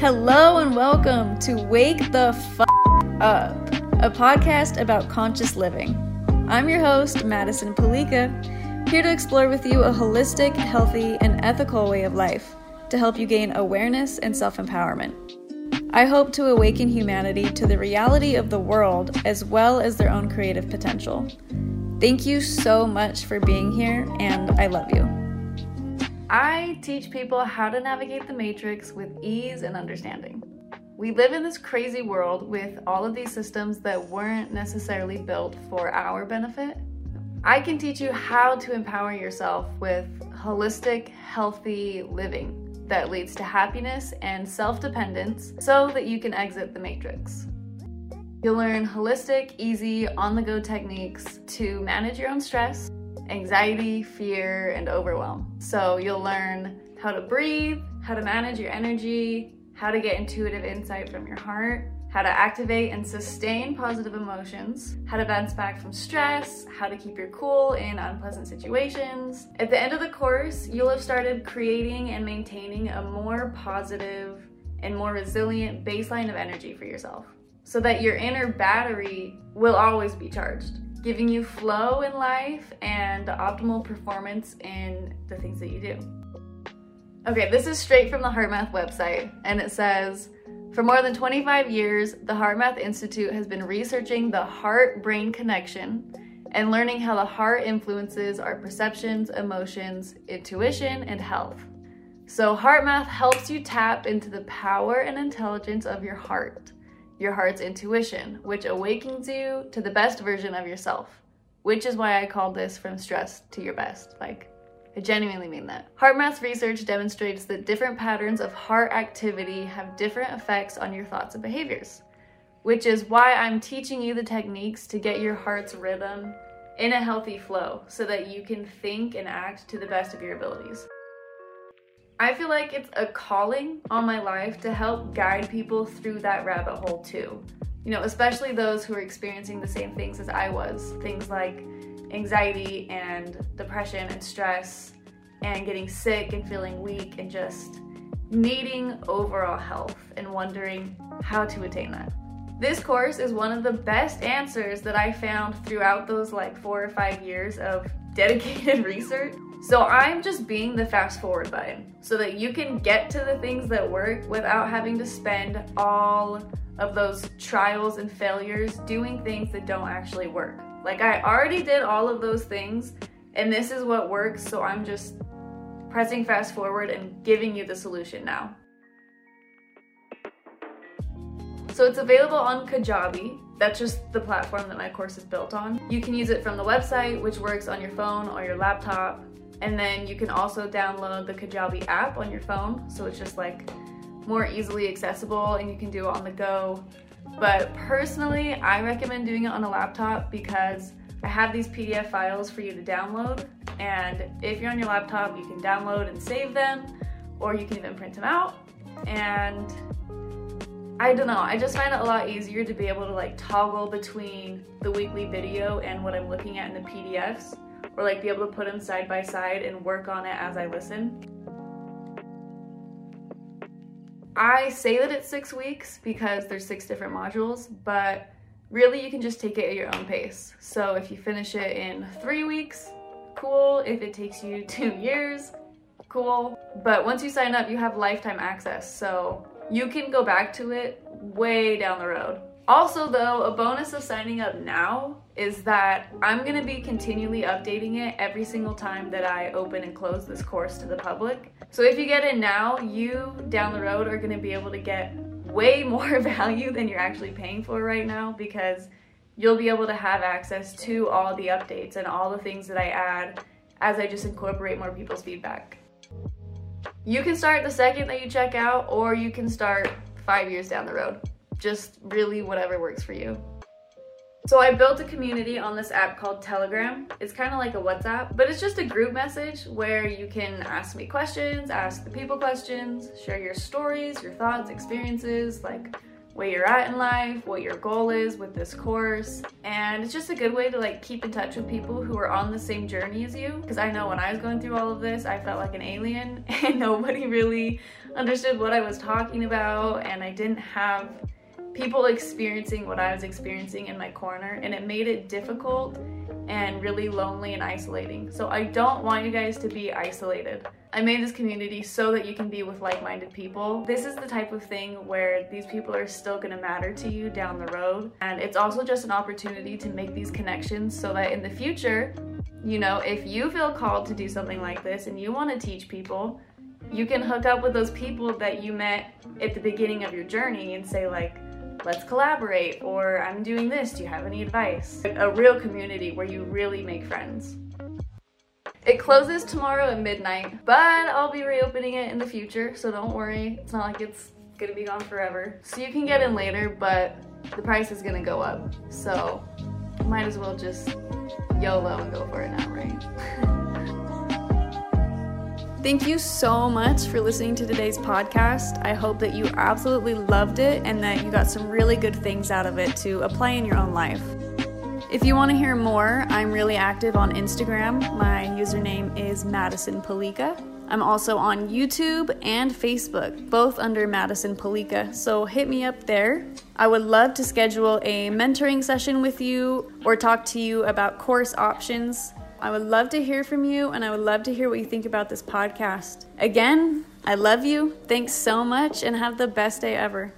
Hello and welcome to Wake the F Up, a podcast about conscious living. I'm your host, Madison Palika, here to explore with you a holistic, healthy, and ethical way of life to help you gain awareness and self empowerment. I hope to awaken humanity to the reality of the world as well as their own creative potential. Thank you so much for being here, and I love you. I teach people how to navigate the matrix with ease and understanding. We live in this crazy world with all of these systems that weren't necessarily built for our benefit. I can teach you how to empower yourself with holistic, healthy living that leads to happiness and self dependence so that you can exit the matrix. You'll learn holistic, easy, on the go techniques to manage your own stress anxiety, fear, and overwhelm. So you'll learn how to breathe, how to manage your energy, how to get intuitive insight from your heart, how to activate and sustain positive emotions, how to bounce back from stress, how to keep your cool in unpleasant situations. At the end of the course, you'll have started creating and maintaining a more positive and more resilient baseline of energy for yourself so that your inner battery will always be charged giving you flow in life and the optimal performance in the things that you do. Okay, this is straight from the HeartMath website, and it says For more than 25 years, the HeartMath Institute has been researching the heart brain connection and learning how the heart influences our perceptions, emotions, intuition, and health. So, HeartMath helps you tap into the power and intelligence of your heart your heart's intuition, which awakens you to the best version of yourself, which is why I called this from stress to your best. Like, I genuinely mean that. HeartMath research demonstrates that different patterns of heart activity have different effects on your thoughts and behaviors, which is why I'm teaching you the techniques to get your heart's rhythm in a healthy flow so that you can think and act to the best of your abilities. I feel like it's a calling on my life to help guide people through that rabbit hole too. You know, especially those who are experiencing the same things as I was things like anxiety and depression and stress and getting sick and feeling weak and just needing overall health and wondering how to attain that. This course is one of the best answers that I found throughout those like four or five years of dedicated research so I'm just being the fast forward button so that you can get to the things that work without having to spend all of those trials and failures doing things that don't actually work. Like I already did all of those things and this is what works, so I'm just pressing fast forward and giving you the solution now. So it's available on Kajabi. That's just the platform that my course is built on. You can use it from the website, which works on your phone or your laptop. And then you can also download the Kajabi app on your phone. So it's just like more easily accessible and you can do it on the go. But personally, I recommend doing it on a laptop because I have these PDF files for you to download. And if you're on your laptop, you can download and save them, or you can even print them out. And I don't know, I just find it a lot easier to be able to like toggle between the weekly video and what I'm looking at in the PDFs or like be able to put them side by side and work on it as I listen. I say that it's six weeks because there's six different modules, but really you can just take it at your own pace. So if you finish it in three weeks, cool. If it takes you two years, cool. But once you sign up, you have lifetime access. So you can go back to it way down the road. Also, though, a bonus of signing up now is that I'm gonna be continually updating it every single time that I open and close this course to the public. So if you get in now, you down the road are gonna be able to get way more value than you're actually paying for right now because you'll be able to have access to all the updates and all the things that I add as I just incorporate more people's feedback. You can start the second that you check out or you can start five years down the road just really whatever works for you. So I built a community on this app called Telegram. It's kind of like a WhatsApp, but it's just a group message where you can ask me questions, ask the people questions, share your stories, your thoughts, experiences, like where you're at in life, what your goal is with this course, and it's just a good way to like keep in touch with people who are on the same journey as you. Because I know when I was going through all of this, I felt like an alien and nobody really understood what I was talking about, and I didn't have people experiencing what I was experiencing in my corner, and it made it difficult and really lonely and isolating. So I don't want you guys to be isolated. I made this community so that you can be with like-minded people. This is the type of thing where these people are still gonna matter to you down the road. And it's also just an opportunity to make these connections so that in the future, you know, if you feel called to do something like this and you wanna teach people, you can hook up with those people that you met at the beginning of your journey and say like, let's collaborate, or I'm doing this, do you have any advice? A real community where you really make friends. It closes tomorrow at midnight, but I'll be reopening it in the future, so don't worry. It's not like it's gonna be gone forever. So you can get in later, but the price is gonna go up. So might as well just YOLO and go for it now, right? Thank you so much for listening to today's podcast. I hope that you absolutely loved it and that you got some really good things out of it to apply in your own life. If you want to hear more, I'm really active on Instagram. My username is Madison Palika. I'm also on YouTube and Facebook, both under Madison Palika, so hit me up there. I would love to schedule a mentoring session with you or talk to you about course options. I would love to hear from you and I would love to hear what you think about this podcast. Again, I love you. Thanks so much and have the best day ever.